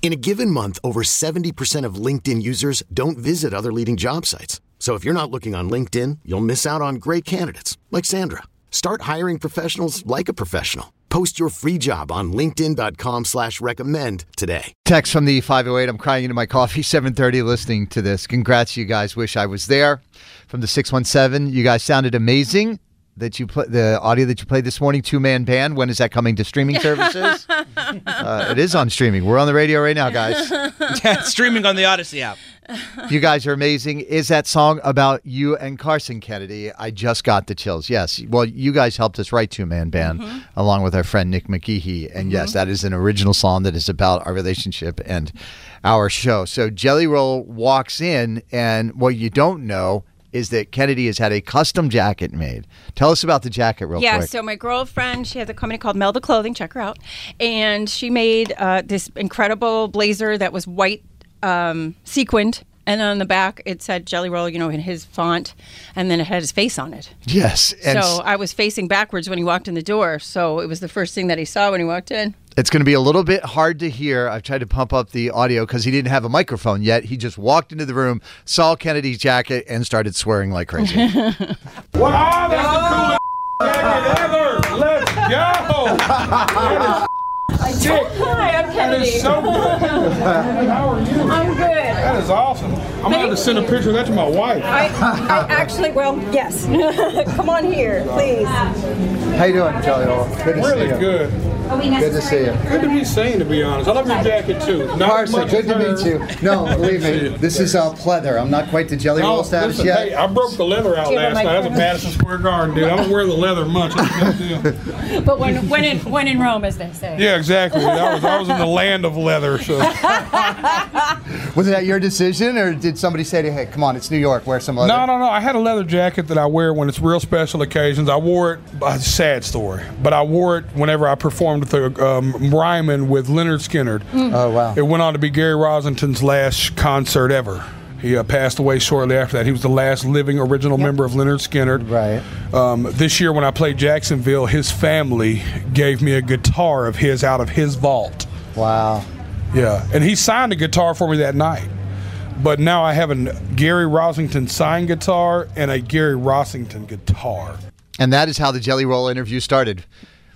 In a given month, over 70% of LinkedIn users don't visit other leading job sites. So if you're not looking on LinkedIn, you'll miss out on great candidates like Sandra. Start hiring professionals like a professional. Post your free job on linkedin.com slash recommend today. Text from the 508. I'm crying into my coffee. 730 listening to this. Congrats, you guys. Wish I was there. From the 617, you guys sounded amazing. That you play the audio that you played this morning, two man band. When is that coming to streaming services? uh, it is on streaming. We're on the radio right now, guys. yeah, streaming on the Audacy app. You guys are amazing. Is that song about you and Karson Kennedy? I just got the chills. Yes. Well, you guys helped us write Two Man Band Mm-hmm. along with our friend Nick McGeehee. And yes, that is an original song that is about our relationship and our show. So Jelly Roll walks in, and what you don't know is that Kennedy has had a custom jacket made. Tell us about the jacket real yeah, quick. Yeah, so my girlfriend, she has a company called Melda Clothing. Check her out. And she made uh, this incredible blazer that was white um, sequined. And on the back, it said Jelly Roll, you know, in his font. And then it had his face on it. yes. And so I was facing backwards when he walked in the door. So it was the first thing that he saw when he walked in. It's going to be a little bit hard to hear. I've tried to pump up the audio because he didn't have a microphone yet. He just walked into the room, saw Kennedy's jacket, and started swearing like crazy. Wow, that's the coolest jacket ever. Let's go. That is sick. Hi, I'm That is so good. How are you? I'm good. That is awesome. I'm gonna have to send a picture of that to my wife. I, I actually, well, yes. Come on here, please. How you doing, Jelly Roll? Good to Really see you. good. Good to see you. Good to be seen, to be honest. I love your jacket too. Not as Karson, much good to meet you. No, believe me, this is uh, pleather. I'm not quite the jelly No, roll status listen, yet. hey, I broke the leather out Do you have a last night. That's a microphone? Madison Square Garden, dude. I don't wear the leather much. That's a big deal. But when, when, in, when in Rome, as they say. Yeah, exactly. I was, I was in the land of leather, so. Was that your decision, or did somebody say to you, "Hey, come on, it's New York, wear some leather"? No, no, no. I had a leather jacket that I wear when it's real special occasions. I wore it. A sad story, but I wore it whenever I performed with the um, Ryman with Lynyrd Skynyrd. Oh wow. It went on to be Gary Rossington's last concert ever. He uh, passed away shortly after that. He was the last living original member of Lynyrd Skynyrd. Right. Um, this year, when I played Jacksonville, his family gave me a guitar of his out of his vault. Wow. Yeah, and he signed a guitar for me that night. But now I have a Gary Rossington signed guitar and a Gary Rossington guitar. And that is how the Jelly Roll interview started.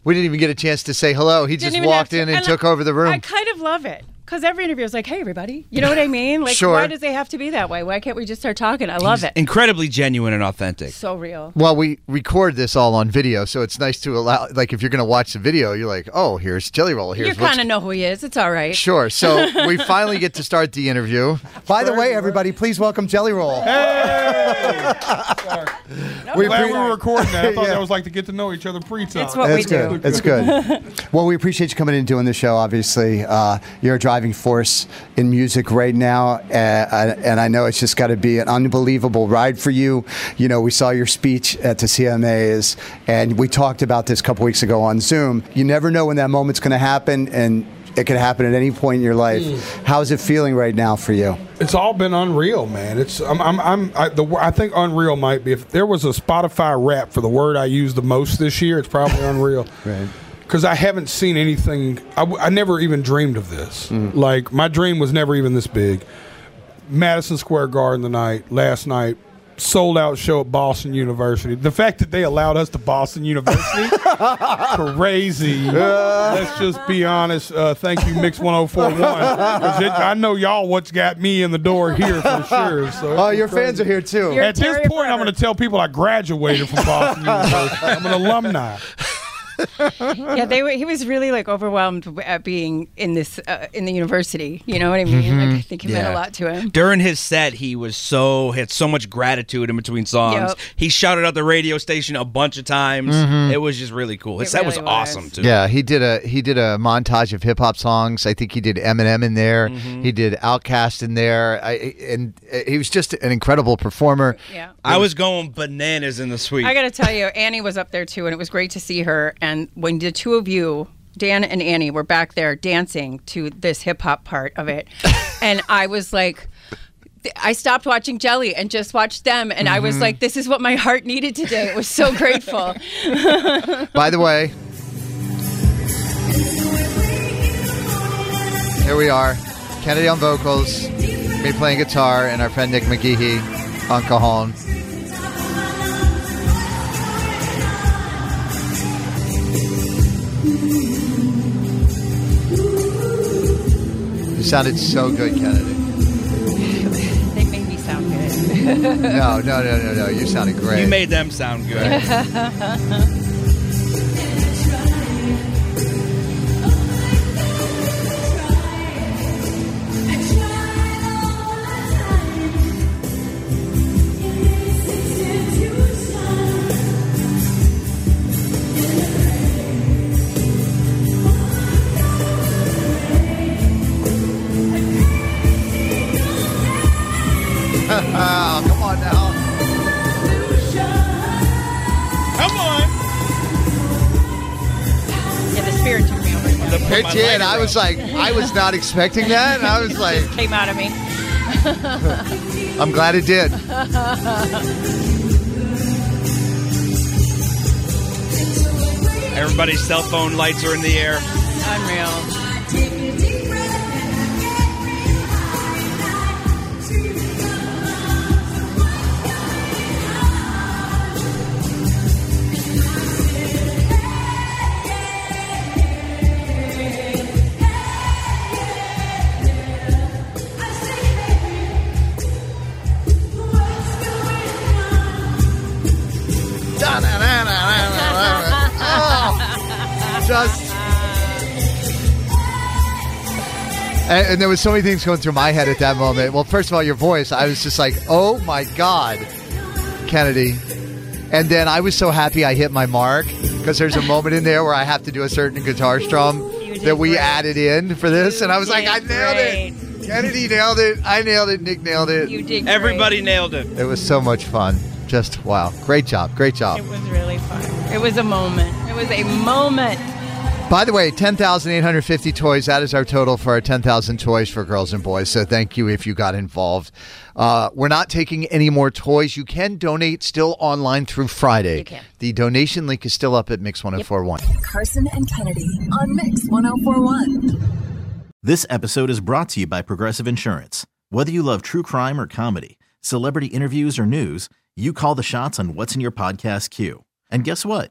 We didn't even get a chance to say hello. He just walked in and I- took over the room. I kind of love it because every interview is like, "Hey, everybody," you know what I mean? Like, Sure. why does they have to be that way? Why can't we just start talking? I love it. Incredibly genuine and authentic. So real. well, we record this all on video, so it's nice to allow. Like, if you're going to watch the video, you're like, "Oh, here's Jelly Roll. Here's You what's kind of know who he is. It's all right. Sure. So we finally get to start the interview. By the way, everybody, please welcome Jelly Roll. Hey. We Glad we were recording that. I thought Yeah. that was like to get to know each other pre-time. It's what That's we do. good. That's good. well, we appreciate you coming in and doing the show. Obviously, uh, you're a driving force in music right now, uh, and I know it's just got to be an unbelievable ride for you. You know, we saw your speech at the CMAs, and we talked about this a couple weeks ago on Zoom. You never know when that moment's going to happen, and it could happen at any point in your life. How's it feeling right now for you? It's all been unreal, man. It's I'm I'm, I'm I, the I think unreal might be if there was a Spotify wrap for the word I used the most this year, it's probably unreal. Right. Because I haven't seen anything. I never even dreamed of this. Like my dream was never even this big. Madison Square Garden the night last night. Sold out show at Boston University. The fact that they allowed us to Boston University, crazy. Let's just be honest. Uh, thank you, Mix 1041. 'Cause it- I know y'all what's got me in the door here for sure. So Oh, your fans are here too. You're At this Terry point, I'm going to tell people I graduated from Boston University. I'm an alumni. yeah, they were. He was really like overwhelmed at being in this uh, in the university. You know what I mean? Like, I think it meant a lot to him. During his set, he was so had so much gratitude in between songs. Yep. He shouted out the radio station a bunch of times. It was just really cool. His It set was really was. awesome too. Yeah, he did a he did a montage of hip hop songs. I think he did Eminem in there. Mm-hmm. He did Outkast in there. I, and uh, he was just an incredible performer. Yeah. I was going bananas in the suite. I got to tell you, Annie was up there too, and it was great to see her. And when the two of you, Dan and Annie, were back there dancing to this hip hop part of it, and I was like. I stopped watching Jelly and just watched them, and I was mm-hmm. like, "This is what my heart needed today." It was so grateful. By the way, here we are. Kennedy on vocals, me playing guitar, and our friend Nick McGeehee on cajon. You sounded so good, Kennedy. they made me sound good. No, no, no, no, no. You sounded great. you made them sound good. It my did. I was like, I was not expecting that. And I was like, Came out of me. I'm glad it did. Everybody's cell phone lights are in the air. Unreal. Just. And, and there was so many things going through my head at that moment. Well, first of all, your voice. I was just like, "Oh my God, Kennedy!" And then I was so happy I hit my mark because there's a moment in there where I have to do a certain guitar strum that we great. added in for this, You and I was like, "I nailed it!" Kennedy nailed it. I nailed it. Nick nailed it. You did. great. Everybody nailed it. It was so much fun. Just wow. Great job. Great job. It was really fun. It was a moment. It was a moment. By the way, 10,850 toys. That is our total for our 10,000 toys for girls and boys. So thank you if you got involved. Uh, we're not taking any more toys. You can donate still online through Friday. You can. The donation link is still up at Mix1041. Karson and Kennedy on Mix 1041. This episode is brought to you by Progressive Insurance. Whether you love true crime or comedy, celebrity interviews or news, you call the shots on what's in your podcast queue. And guess what?